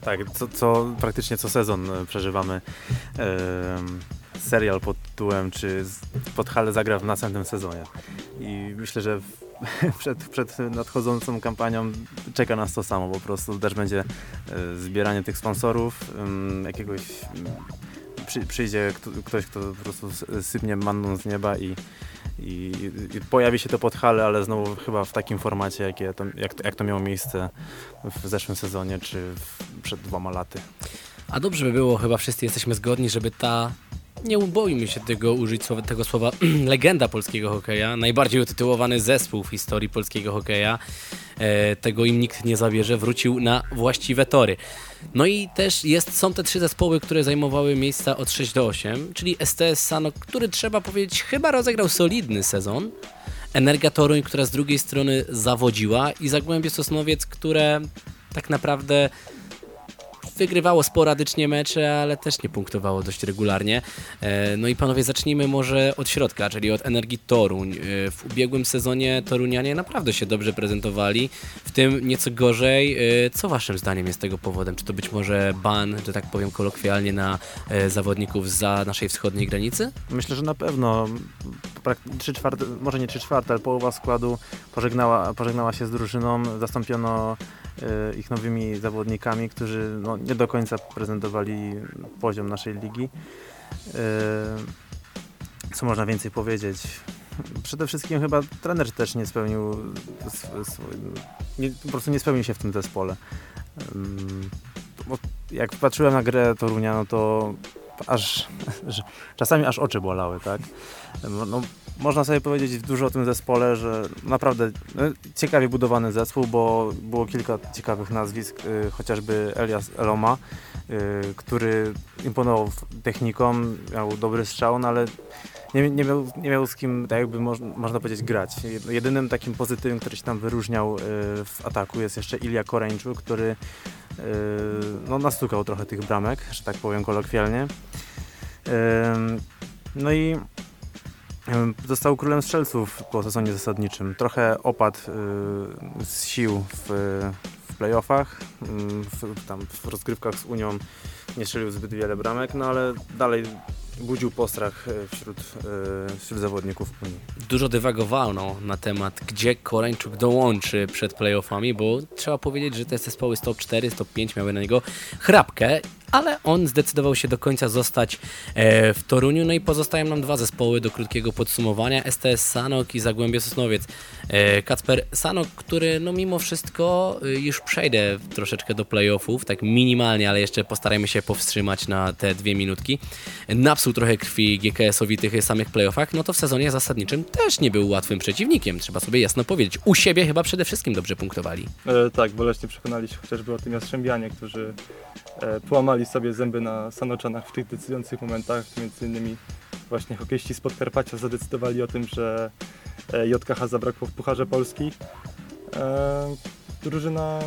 Tak, co, co praktycznie co sezon e, przeżywamy em, serial pod tytułem, czy Podhale zagra w następnym sezonie. I myślę, że (laughs) przed, przed nadchodzącą kampanią czeka nas to samo, po prostu też będzie e, zbieranie tych sponsorów, jakiegoś przy, przyjdzie kto, ktoś, kto po prostu sypnie manną z nieba i, i, i pojawi się to Podhale, ale znowu chyba w takim formacie, jakie to, jak, jak to miało miejsce w zeszłym sezonie, czy w, przed dwoma laty. A dobrze by było, chyba wszyscy jesteśmy zgodni, żeby ta, nie boimy się tego użyć słowa, tego słowa, (clears throat) legenda polskiego hokeja, najbardziej utytułowany zespół w historii polskiego hokeja, e, tego im nikt nie zabierze, wrócił na właściwe tory. No i też jest, są te trzy zespoły, które zajmowały miejsca od 6 do 8, czyli STS Sanok, który trzeba powiedzieć chyba rozegrał solidny sezon, Energia Toruń, która z drugiej strony zawodziła i Zagłębie Sosnowiec, które tak naprawdę wygrywało sporadycznie mecze, ale też nie punktowało dość regularnie. E, No i panowie, zacznijmy może od środka, czyli od Energii Toruń. E, W ubiegłym sezonie Torunianie naprawdę się dobrze prezentowali, w tym nieco gorzej. E, Co waszym zdaniem jest tego powodem? Czy to być może ban, że tak powiem kolokwialnie, na zawodników za naszej wschodniej granicy? Myślę, że na pewno trzy czwarte, może nie 3 czwarte, ale połowa składu pożegnała, pożegnała się z drużyną, zastąpiono ich nowymi zawodnikami, którzy no, nie do końca prezentowali poziom naszej ligi. E, co można więcej powiedzieć? Przede wszystkim chyba trener też nie spełnił, nie, po prostu nie spełnił się w tym zespole. Jak patrzyłem na grę Torunia, no to aż, (laughs) czasami aż oczy bolały, tak? No, można sobie powiedzieć dużo o tym zespole, że naprawdę no, ciekawie budowany zespół, bo było kilka ciekawych nazwisk, y, chociażby Elias Eloma, y, który imponował techniką, miał dobry strzał, no ale nie, nie, miał, nie miał z kim, tak jakby moż, można powiedzieć, grać. Jed- Jedynym takim pozytywem, który się tam wyróżniał y, w ataku jest jeszcze Ilia Koreńczu, który y, no, nastukał trochę tych bramek, że tak powiem kolokwialnie. No i został królem strzelców po sezonie zasadniczym. Trochę opadł y, z sił w, w playoffach, ym, w, tam w rozgrywkach z Unią nie strzelił zbyt wiele bramek, no ale dalej budził postrach y, wśród, y, wśród zawodników Unii. Dużo dywagowano na temat, gdzie Koreńczuk dołączy przed playoffami, bo trzeba powiedzieć, że te zespoły z top 4, z top 5 miały na niego chrapkę, ale on zdecydował się do końca zostać e, w Toruniu. No i pozostają nam dwa zespoły do krótkiego podsumowania: STS Sanok i Zagłębie Sosnowiec. E, Kacper Sanok, który no mimo wszystko y, już przejdę troszeczkę do playoffów, tak minimalnie, ale jeszcze postarajmy się powstrzymać na te dwie minutki. Napsuł trochę krwi GKS-owi tych samych playoffach, no to w sezonie zasadniczym też nie był łatwym przeciwnikiem, trzeba sobie jasno powiedzieć. U siebie chyba przede wszystkim dobrze punktowali. E, tak, boleśnie przekonali się chociażby o tym Jastrzębianie, którzy e, połamali sobie zęby na Sanoczanach w tych decydujących momentach. Między innymi właśnie hokeiści z Podkarpacia zadecydowali o tym, że e, JKH zabrakło w Pucharze Polski. E, drużyna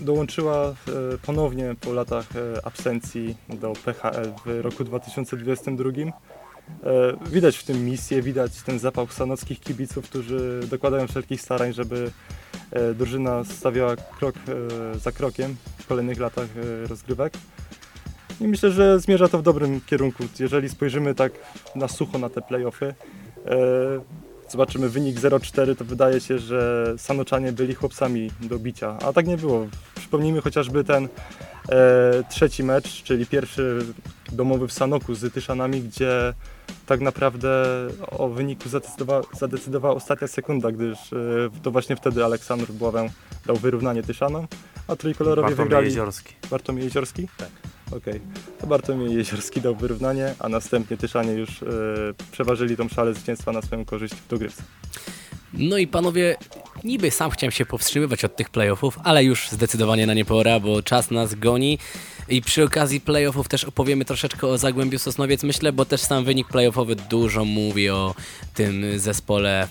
dołączyła e, ponownie po latach absencji do PHL w roku 2022. E, Widać w tym misję, widać ten zapał sanockich kibiców, którzy dokładają wszelkich starań, żeby drużyna stawiała krok e, za krokiem w kolejnych latach e, rozgrywek. I myślę, że zmierza to w dobrym kierunku. Jeżeli spojrzymy tak na sucho na te playoffy, e, zobaczymy wynik 0-4, to wydaje się, że Sanoczanie byli chłopcami do bicia, a tak nie było. Przypomnijmy chociażby ten e, trzeci mecz, czyli pierwszy domowy w Sanoku z Tyszanami, gdzie tak naprawdę o wyniku zadecydowała, zadecydowała ostatnia sekunda, gdyż e, to właśnie wtedy Aleksandr Bławę dał wyrównanie Tyszanom, a trójkolorowie Bartłomiej wygrali. Jeziorski. Bartłomiej Jeziorski? Tak. Okej. To Bartłomiej Jeziorski dał wyrównanie, a następnie Tyszanie już e, przeważyli tą szalę zwycięstwa na swoją korzyść w dogrywce. No i panowie, niby sam chciałem się powstrzymywać od tych playoffów, ale już zdecydowanie na nie pora, bo czas nas goni. I przy okazji playoffów też opowiemy troszeczkę o Zagłębiu Sosnowiec, myślę, bo też sam wynik playoffowy dużo mówi o tym zespole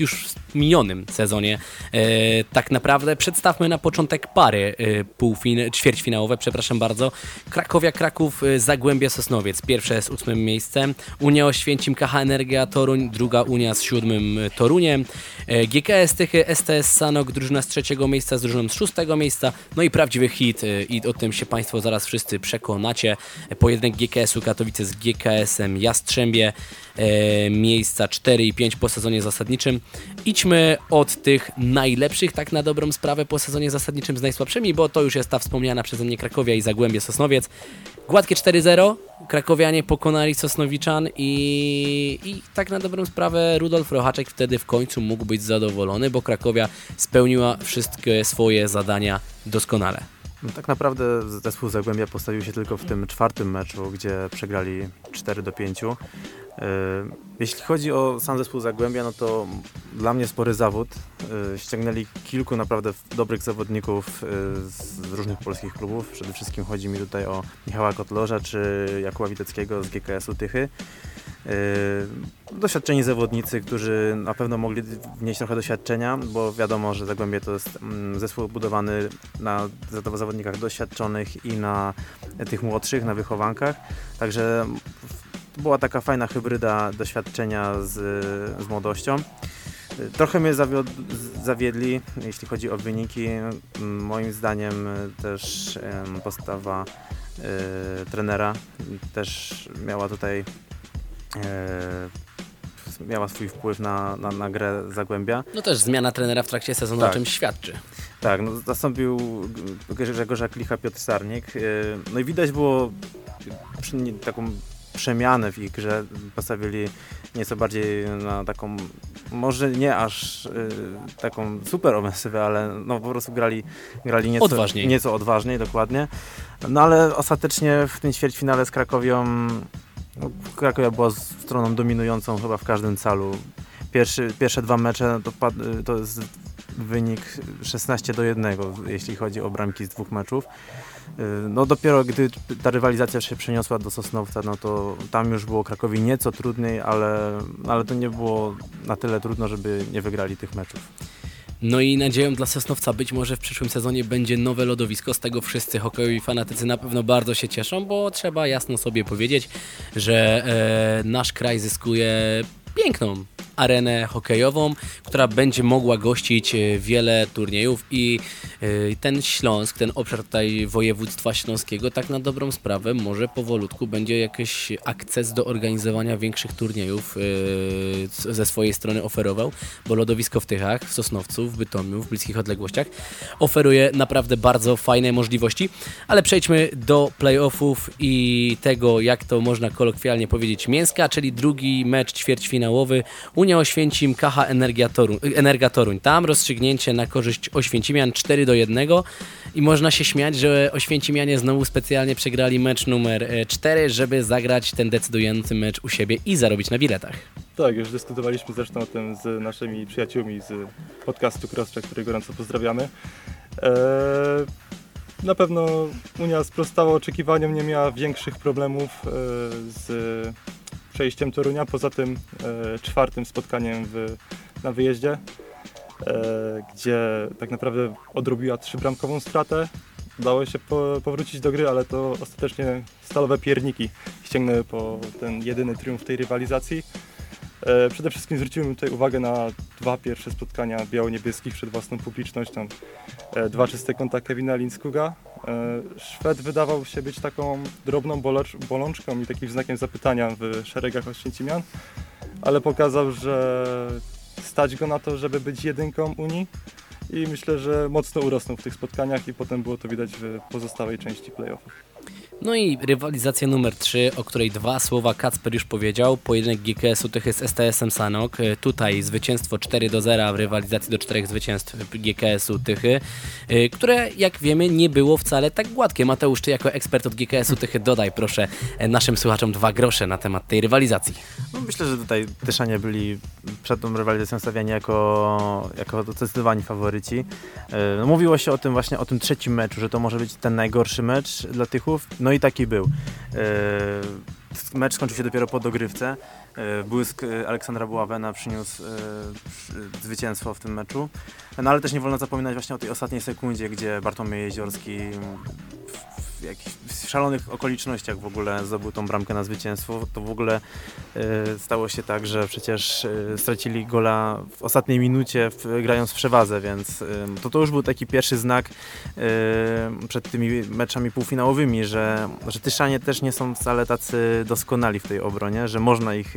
już w minionym sezonie. E, tak naprawdę przedstawmy na początek pary e, półfin- ćwierćfinałowe, przepraszam bardzo. Krakowia Kraków, e, Zagłębie Sosnowiec. Pierwsze z ósmym miejscem. Unia Oświęcim, KH Energia Toruń, druga Unia z siódmym Toruniem. GKS Tychy, STS Sanok, drużyna z trzeciego miejsca, z drużyną z szóstego miejsca. No i prawdziwy hit i o tym się Państwo zaraz wszyscy przekonacie. Pojedynek GKS-u Katowice z GKS-em Jastrzębie. Miejsca 4 i 5 po sezonie zasadniczym. Idźmy od tych najlepszych, tak na dobrą sprawę, po sezonie zasadniczym z najsłabszymi, bo to już jest ta wspomniana przeze mnie Krakowia i Zagłębie Sosnowiec. Gładkie 4-0, Krakowianie pokonali Sosnowiczan i, i tak na dobrą sprawę Rudolf Rochaczek wtedy w końcu mógł być zadowolony, bo Krakowia spełniła wszystkie swoje zadania doskonale. No, tak naprawdę zespół Zagłębia postawił się tylko w tym czwartym meczu, gdzie przegrali 4 do 5. Yy, Jeśli chodzi o sam zespół Zagłębia, no to dla mnie spory zawód. Yy, Ściągnęli kilku naprawdę dobrych zawodników yy, z różnych polskich klubów. Przede wszystkim chodzi mi tutaj o Michała Kotlorza czy Jakuba Witeckiego z GKS-u Tychy. Yy, Doświadczeni zawodnicy, którzy na pewno mogli wnieść trochę doświadczenia, bo wiadomo, że Zagłębie to jest mm, zespół budowany na za- zawodnikach doświadczonych i na tych młodszych, na wychowankach. Także była taka fajna hybryda doświadczenia z, z młodością. Trochę mnie zawiedli, jeśli chodzi o wyniki. Moim zdaniem też postawa y, trenera też miała tutaj e, miała swój wpływ na, na, na grę Zagłębia. No też zmiana trenera w trakcie sezonu Tak. o czym świadczy. Tak, no, zastąpił Grzegorza Klicha Piotr Sarnik. e, No i widać było taką przemianę w ich grze, postawili nieco bardziej na taką, może nie aż y, taką super ofensywę, ale no po prostu grali, grali nieco Odważniej. nieco odważniej, dokładnie. No ale ostatecznie w tym ćwierćfinale z Krakowią, no, Krakowia była stroną dominującą chyba w każdym calu. Pierwszy, pierwsze dwa mecze to, to jest wynik 16 do 1, jeśli chodzi o bramki z dwóch meczów. Yy, No dopiero gdy ta rywalizacja się przeniosła do Sosnowca, no to tam już było Krakowi nieco trudniej, ale, ale to nie było na tyle trudno, żeby nie wygrali tych meczów. No i nadzieją dla Sosnowca być może w przyszłym sezonie będzie nowe lodowisko. Z tego wszyscy hokejowi fanatycy na pewno bardzo się cieszą, bo trzeba jasno sobie powiedzieć, że e, nasz kraj zyskuje piękną arenę hokejową, która będzie mogła gościć e, wiele turniejów i e, ten Śląsk, ten obszar tutaj województwa śląskiego tak na dobrą sprawę może powolutku będzie jakiś akces do organizowania większych turniejów e, ze swojej strony oferował, bo lodowisko w Tychach, w Sosnowcu, w Bytomiu, w bliskich odległościach oferuje naprawdę bardzo fajne możliwości, ale przejdźmy do playoffów i tego, jak to można kolokwialnie powiedzieć, mięska, czyli drugi mecz ćwierćfinałowy Oświęcim, KH Energia Toruń, Energa Toruń. Tam rozstrzygnięcie na korzyść Oświęcimian 4 do 1 i można się śmiać, że Oświęcimianie znowu specjalnie przegrali mecz numer 4, żeby zagrać ten decydujący mecz u siebie i zarobić na biletach. Tak, już dyskutowaliśmy zresztą o tym z naszymi przyjaciółmi z podcastu Crosscheck, który gorąco pozdrawiamy. Eee, na pewno Unia sprostała oczekiwaniom, nie miała większych problemów e, z przejściem Torunia, poza tym e, czwartym spotkaniem w, na wyjeździe, e, gdzie tak naprawdę odrobiła trzybramkową stratę. Udało się po, powrócić do gry, ale to ostatecznie stalowe pierniki ściągnęły po ten jedyny triumf tej rywalizacji. E, Przede wszystkim zwróciłem tutaj uwagę na dwa pierwsze spotkania biało-niebieskich przed własną publicznością. E, Dwa czyste konta Kevina Linskuga. E, Szwed wydawał się być taką drobną bolączką i takim znakiem zapytania w szeregach Oświęcimian, ale pokazał, że stać go na to, żeby być jedynką Unii i myślę, że mocno urosnął w tych spotkaniach i potem było to widać w pozostałej części playoffów. No i rywalizacja numer 3, o której dwa słowa Kacper już powiedział. Pojedynek GKS-u Tychy z STS-em Sanok. E, Tutaj zwycięstwo 4 do 0 w rywalizacji do 4 zwycięstw GKS-u Tychy, e, które jak wiemy nie było wcale tak gładkie. Mateusz, ty jako ekspert od GKS-u Tychy dodaj proszę e, naszym słuchaczom dwa grosze na temat tej rywalizacji. No myślę, że tutaj Tyszanie byli przed tą rywalizacją stawiani jako, jako zdecydowani faworyci. No, mówiło się o tym właśnie, o tym trzecim meczu, że to może być ten najgorszy mecz dla Tychów. No i taki był. E, Mecz skończył się dopiero po dogrywce. E, Błysk e, Aleksandra Buławena przyniósł przy- zwycięstwo w tym meczu. No ale też nie wolno zapominać właśnie o tej ostatniej sekundzie, gdzie Bartłomiej Jeziorski w, jakichś szalonych okolicznościach w ogóle zdobył tą bramkę na zwycięstwo. To w ogóle e, stało się tak, że przecież e, stracili gola w ostatniej minucie w, grając w przewadze, więc e, to, to już był taki pierwszy znak e, przed tymi meczami półfinałowymi, że, że Tyszanie też nie są wcale tacy doskonali w tej obronie, że można ich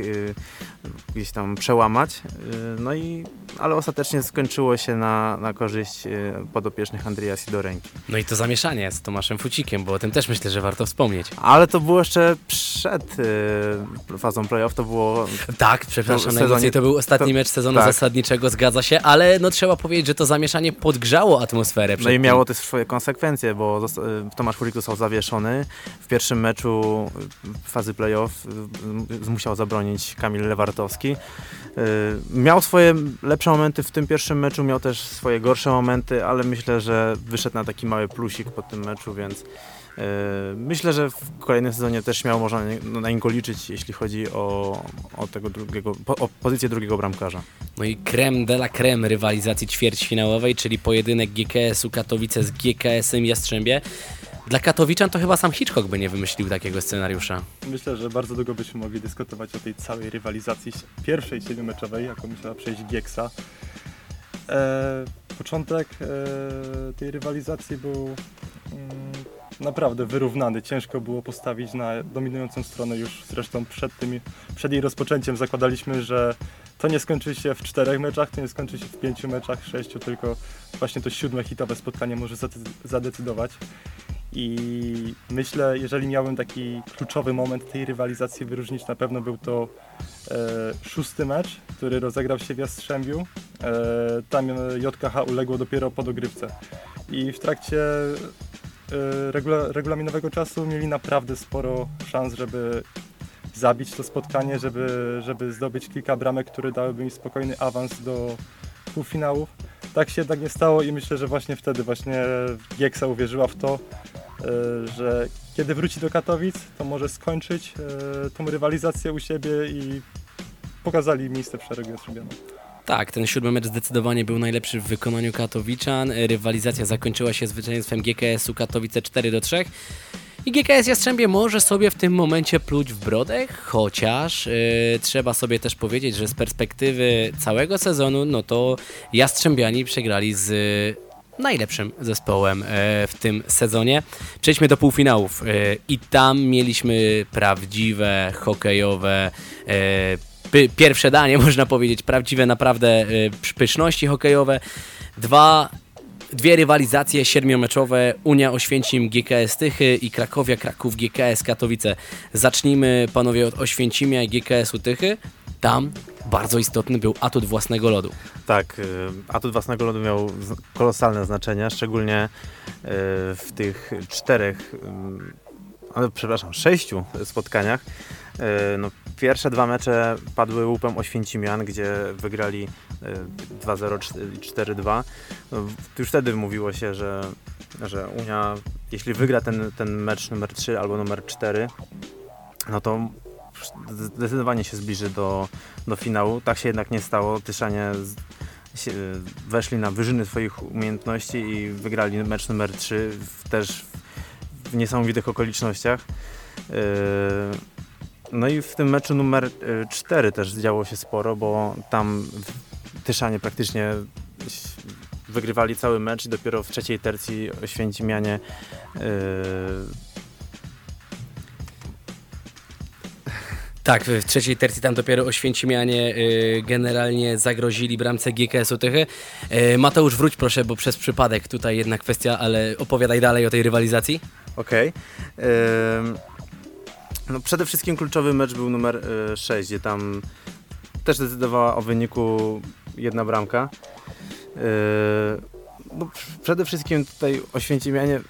gdzieś tam przełamać. No i, ale ostatecznie skończyło się na, na korzyść e, podopiecznych Andrija Sidorenki. No i to zamieszanie z Tomaszem Fucikiem, bo o tym też myślę, że warto wspomnieć. Ale to było jeszcze przed e, fazą playoff, to było Tak, przepraszam, To sezonie- to był ostatni to- mecz sezonu tak. zasadniczego, zgadza się, ale no trzeba powiedzieć, że to zamieszanie podgrzało atmosferę. No i miało też swoje konsekwencje, bo y, Tomasz Furik został zawieszony. W pierwszym meczu fazy playoff musiał zabronić Kamil Lewartowski. Miał swoje lepsze momenty w tym pierwszym meczu, miał też swoje gorsze momenty, ale myślę, że wyszedł na taki mały plusik po tym meczu, więc y, myślę, że w kolejnym sezonie też miał można na- na niego liczyć, jeśli chodzi o, o tego drugiego, o pozycję drugiego bramkarza. No i creme de la creme rywalizacji ćwierćfinałowej, czyli pojedynek GKS-u Katowice z GKS-em Jastrzębie. Dla Katowiczan to chyba sam Hitchcock by nie wymyślił takiego scenariusza. Myślę, że bardzo długo byśmy mogli dyskutować o tej całej rywalizacji pierwszej siedmiomeczowej, jaką musiała przejść Gieksa. E, początek e, tej rywalizacji był mm, naprawdę wyrównany. Ciężko było postawić na dominującą stronę już zresztą przed, tym, przed jej rozpoczęciem zakładaliśmy, że to nie skończy się w czterech meczach, to nie skończy się w pięciu meczach, sześciu, tylko właśnie to siódme hitowe spotkanie może zade- zadecydować. I myślę, jeżeli miałbym taki kluczowy moment tej rywalizacji wyróżnić, na pewno był to e, szósty mecz, który rozegrał się w Jastrzębiu. E, tam e, JKH uległo dopiero po dogrywce. I w trakcie e, regula, regulaminowego czasu mieli naprawdę sporo szans, żeby zabić to spotkanie, żeby, żeby zdobyć kilka bramek, które dałyby mi spokojny awans do półfinałów. Tak się jednak nie stało i myślę, że właśnie wtedy właśnie Gieksa uwierzyła w to, że kiedy wróci do Katowic, to może skończyć e, tą rywalizację u siebie i pokazali miejsce w szeregu Jastrzębianom. Tak, ten siódmy mecz zdecydowanie był najlepszy w wykonaniu Katowiczan. Rywalizacja zakończyła się zwycięstwem GKS-u Katowice 4 do 3. I GKS Jastrzębie może sobie w tym momencie pluć w brodę, chociaż yy, trzeba sobie też powiedzieć, że z perspektywy całego sezonu, no to Jastrzębiani przegrali z najlepszym zespołem e, w tym sezonie. Przejdźmy do półfinałów e, i tam mieliśmy prawdziwe hokejowe e, pierwsze danie, (laughs) można powiedzieć, prawdziwe naprawdę pyszności hokejowe. Dwa Dwie rywalizacje siedmiomeczowe Unia Oświęcim GKS Tychy i Krakowia Kraków GKS Katowice. Zacznijmy panowie od Oświęcimia i GKS-u Tychy. Tam bardzo istotny był atut własnego lodu. Tak, y, atut własnego lodu miał kolosalne znaczenie, szczególnie y, w tych czterech, ale przepraszam, sześciu spotkaniach. Y, No, pierwsze dwa mecze padły łupem Oświęcimian, gdzie wygrali y, 2-0, 4-2. No, Już wtedy mówiło się, że, że Unia, jeśli wygra ten, ten mecz numer 3 albo numer 4, no to zdecydowanie się zbliży do, do finału. Tak się jednak nie stało. Tyszanie się, weszli na wyżyny swoich umiejętności i wygrali mecz numer 3 w, też w niesamowitych okolicznościach. Yy, No i w tym meczu numer 4 też działo się sporo, bo tam Tyszanie praktycznie wygrywali cały mecz i dopiero w trzeciej tercji Święcimianie Tak, w trzeciej tercji tam dopiero Oświęcimianie y, generalnie zagrozili bramce GKS-u Tychy. Y, Mateusz, wróć proszę, bo przez przypadek tutaj jedna kwestia, ale opowiadaj dalej o tej rywalizacji. Okej. Ym, No przede wszystkim kluczowy mecz był numer 6, gdzie tam też decydowała o wyniku jedna bramka. Yy, No, przede wszystkim tutaj Oświęcimianie,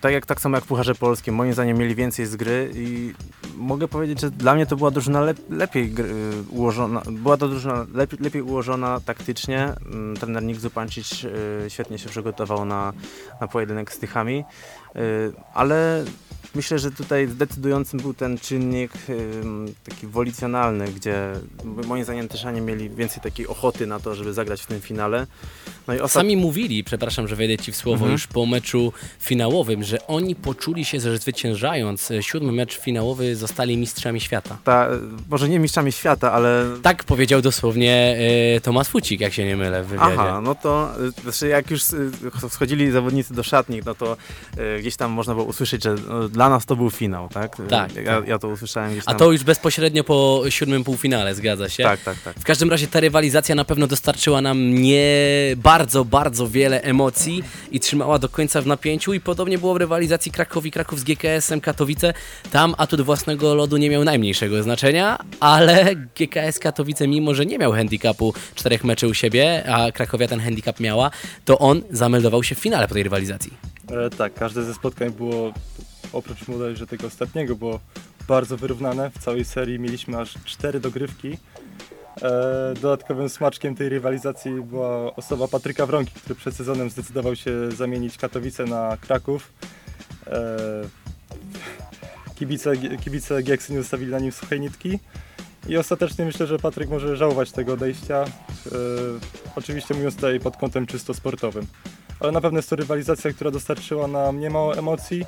tak, jak, tak samo jak Pucharze Polskim, moim zdaniem mieli więcej z gry i mogę powiedzieć, że dla mnie to była drużyna lep, lepiej y, ułożona, była to drużyna lepiej, lepiej ułożona taktycznie. Mm, Trener Nick Zupancic y, świetnie się przygotował na, na pojedynek z Tychami, y, ale myślę, że tutaj decydującym był ten czynnik taki wolicjonalny, gdzie moim zdaniem Tyszanie mieli więcej takiej ochoty na to, żeby zagrać w tym finale. No ostat- Sami mówili, przepraszam, że wejdę ci w słowo, Mhm. już po meczu finałowym, że oni poczuli się, że zwyciężając e, siódmy mecz finałowy zostali mistrzami świata. ta, może nie mistrzami świata, ale Tak powiedział dosłownie e, Tomasz Fucik, jak się nie mylę w wywiadzie. Aha, no to y, znaczy jak już y, wchodzili zawodnicy do szatni, no to y, gdzieś tam można było usłyszeć, że no, dla nas to był finał, tak? Tak, Ja, tak. ja to usłyszałem gdzieś A tam. to już bezpośrednio po siódmym półfinale, zgadza się? Tak, tak, tak. W każdym razie ta rywalizacja na pewno dostarczyła nam nie bardzo, bardzo wiele emocji i trzymała do końca w napięciu i podobnie było w rywalizacji Krakowi Kraków z GKS-em Katowice. Tam atut własnego lodu nie miał najmniejszego znaczenia, ale GKS Katowice, mimo że nie miał handicapu czterech meczy u siebie, a Krakowia ten handicap miała, to on zameldował się w finale po tej rywalizacji. E, tak, każde ze spotkań było, oprócz bodajże tego ostatniego, było bardzo wyrównane. W całej serii mieliśmy aż cztery dogrywki. E, dodatkowym smaczkiem tej rywalizacji była osoba Patryka Wronki, który przed sezonem zdecydował się zamienić Katowice na Kraków. E, kibice, kibice Gieksy nie zostawili na nim suchej nitki. I ostatecznie myślę, że Patryk może żałować tego odejścia. E, oczywiście mówiąc tutaj pod kątem czysto sportowym ale na pewno jest to rywalizacja, która dostarczyła nam niemało emocji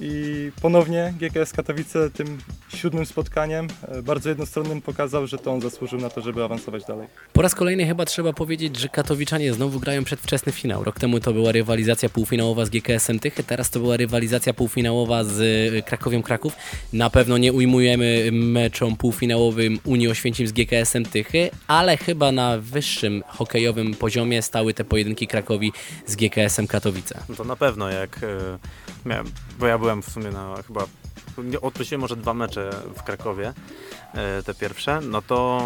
i ponownie GKS Katowice tym siódmym spotkaniem e, bardzo jednostronnym pokazał, że to on zasłużył na to, żeby awansować dalej. Po raz kolejny chyba trzeba powiedzieć, że Katowiczanie znowu grają przedwczesny finał. Rok temu to była rywalizacja półfinałowa z GKS-em Tychy, teraz to była rywalizacja półfinałowa z y, Krakowią Kraków. Na pewno nie ujmujemy meczom półfinałowym Unii Oświęcim z GKS-em Tychy, ale chyba na wyższym hokejowym poziomie stały te pojedynki Krakowi z GKS-em Katowice. No to na pewno jak e, miałem, bo ja byłem w sumie na chyba, odpuściłem może dwa mecze w Krakowie, e, te pierwsze, no to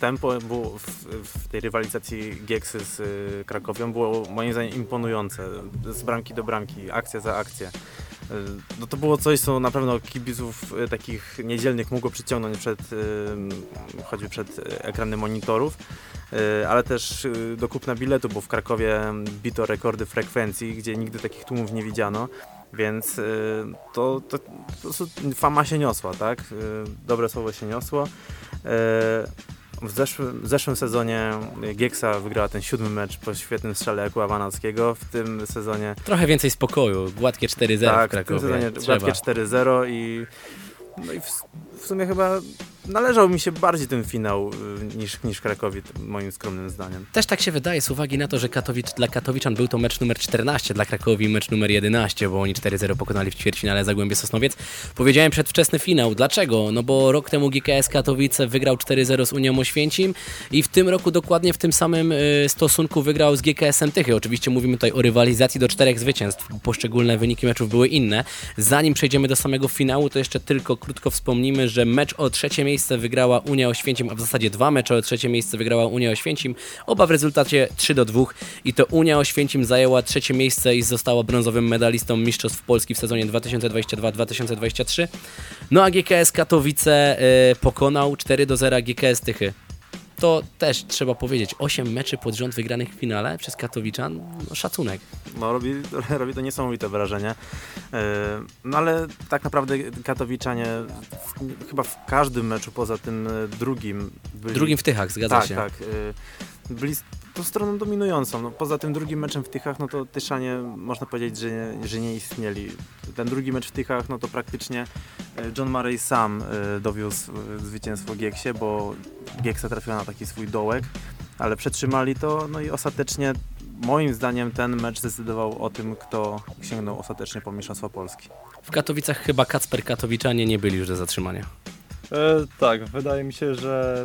tempo było w, w tej rywalizacji Gieksy z e, Krakowią było moim zdaniem imponujące, z bramki do bramki, akcja za akcję. E, No to było coś, co na pewno kibiców e, takich niedzielnych mogło przyciągnąć przed, e, choćby przed ekrany monitorów, ale też do kupna biletu, bo w Krakowie bito rekordy frekwencji, gdzie nigdy takich tłumów nie widziano, więc to, to, prostu fama się niosła, tak? Dobre słowo się niosło. W zeszłym, w zeszłym sezonie Gieksa wygrała ten siódmy mecz po świetnym strzale Wanackiego. W tym sezonie Trochę więcej spokoju, gładkie 4-0 w tak, w Krakowie. tym sezonie Trzeba. gładkie 4-0 i, no i w, w sumie chyba należał mi się bardziej ten finał y, niż, niż Krakowi, moim skromnym zdaniem. Też tak się wydaje, z uwagi na to, że Katowicz, dla Katowiczan był to mecz numer 14, dla Krakowi mecz numer 11, bo oni 4-0 pokonali w ćwierćfinale Zagłębie Sosnowiec. Powiedziałem przedwczesny finał. Dlaczego? No bo rok temu GKS Katowice wygrał 4-0 z Unią Oświęcim i w tym roku dokładnie w tym samym y, stosunku wygrał z GKS-em Tychy. Oczywiście mówimy tutaj o rywalizacji do czterech zwycięstw. Poszczególne wyniki meczów były inne. Zanim przejdziemy do samego finału, to jeszcze tylko krótko wspomnimy, że mecz o trzecie miejsce wygrała Unia Oświęcim, a w zasadzie dwa mecze o trzecie miejsce wygrała Unia Oświęcim. Oba w rezultacie 3 do 2 i to Unia Oświęcim zajęła trzecie miejsce i została brązowym medalistą Mistrzostw Polski w sezonie 2022-2023. No a GKS Katowice y, pokonał 4 do 0 GKS Tychy. To też trzeba powiedzieć, 8 meczy pod rząd wygranych w finale przez Katowiczan, no szacunek. No, robi, (laughs) robi to niesamowite wrażenie. E, No ale tak naprawdę Katowiczanie w, chyba w każdym meczu poza tym e, drugim byli, Drugim w Tychach, zgadza tak, się. Tak, byli s- tą stroną dominującą. No, poza tym drugim meczem w Tychach, no to Tyszanie można powiedzieć, że nie, że nie istnieli. Ten drugi mecz w Tychach, no to praktycznie y, John Murray sam y, dowiózł y, zwycięstwo Gieksie, bo Gieksa trafiła na taki swój dołek, ale przetrzymali to, no i ostatecznie moim zdaniem ten mecz zdecydował o tym, kto sięgnął ostatecznie po Mistrzostwo Polski. W Katowicach chyba Kacper Katowiczanie nie byli już do zatrzymania. E, tak, wydaje mi się, że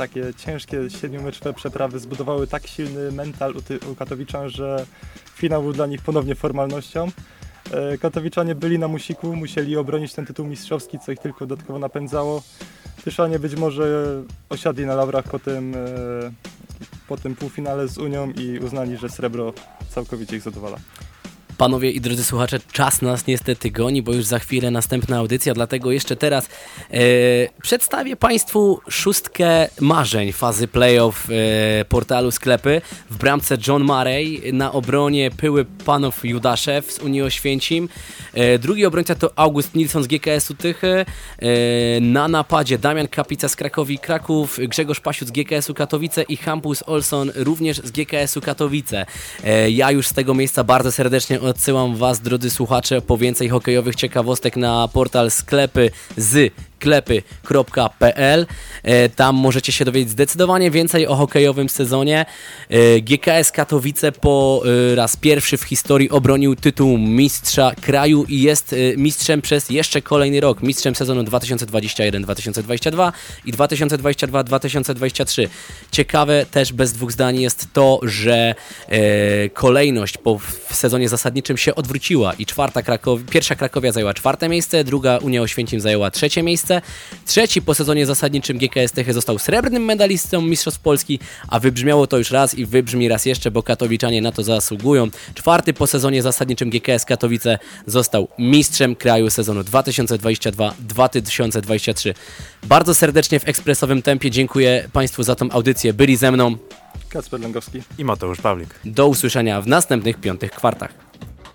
takie ciężkie siedmiomeczowe przeprawy zbudowały tak silny mental u, ty, u Katowiczan, że finał był dla nich ponownie formalnością. E, Katowiczanie byli na musiku, musieli obronić ten tytuł mistrzowski, co ich tylko dodatkowo napędzało. Tyszanie być może osiadli na laurach po tym, e, po tym półfinale z Unią i uznali, że srebro całkowicie ich zadowala. Panowie i drodzy słuchacze, czas nas niestety goni, bo już za chwilę następna audycja, dlatego jeszcze teraz e, przedstawię Państwu szóstkę marzeń fazy playoff e, portalu sklepy. W bramce John Murray, na obronie pyły panów Judaszew z Unii Oświęcim. E, drugi obrońca to August Nilsson z GKS-u Tychy. E, na napadzie Damian Kapica z Krakowi Kraków, Grzegorz Pasiut z GKS-u Katowice i Hampus Olson również z GKS-u Katowice. E, ja już z tego miejsca bardzo serdecznie odsyłam Was, drodzy słuchacze, po więcej hokejowych ciekawostek na portal sklepy z klepy.pl. E, Tam możecie się dowiedzieć zdecydowanie więcej o hokejowym sezonie. E, GKS Katowice po e, raz pierwszy w historii obronił tytuł mistrza kraju i jest mistrzem przez jeszcze kolejny rok. Mistrzem sezonu 2021-2022 i 2022-2023. Ciekawe też bez dwóch zdań jest to, że kolejność po w sezonie zasadniczym się odwróciła i czwarta Krakow pierwsza Krakowia zajęła czwarte miejsce, druga Unia Oświęcim zajęła trzecie miejsce. Trzeci po sezonie zasadniczym GKS Tychy został srebrnym medalistą Mistrzostw Polski, a wybrzmiało to już raz i wybrzmi raz jeszcze, bo katowiczanie na to zasługują. Czwarty po sezonie zasadniczym GKS Katowice został mistrzem kraju sezonu 2022-2023. Bardzo serdecznie w ekspresowym tempie dziękuję Państwu za tą audycję. Byli ze mną. Kacper Lęgowski. I Mateusz Pawlik. Do usłyszenia w następnych piątych kwartach.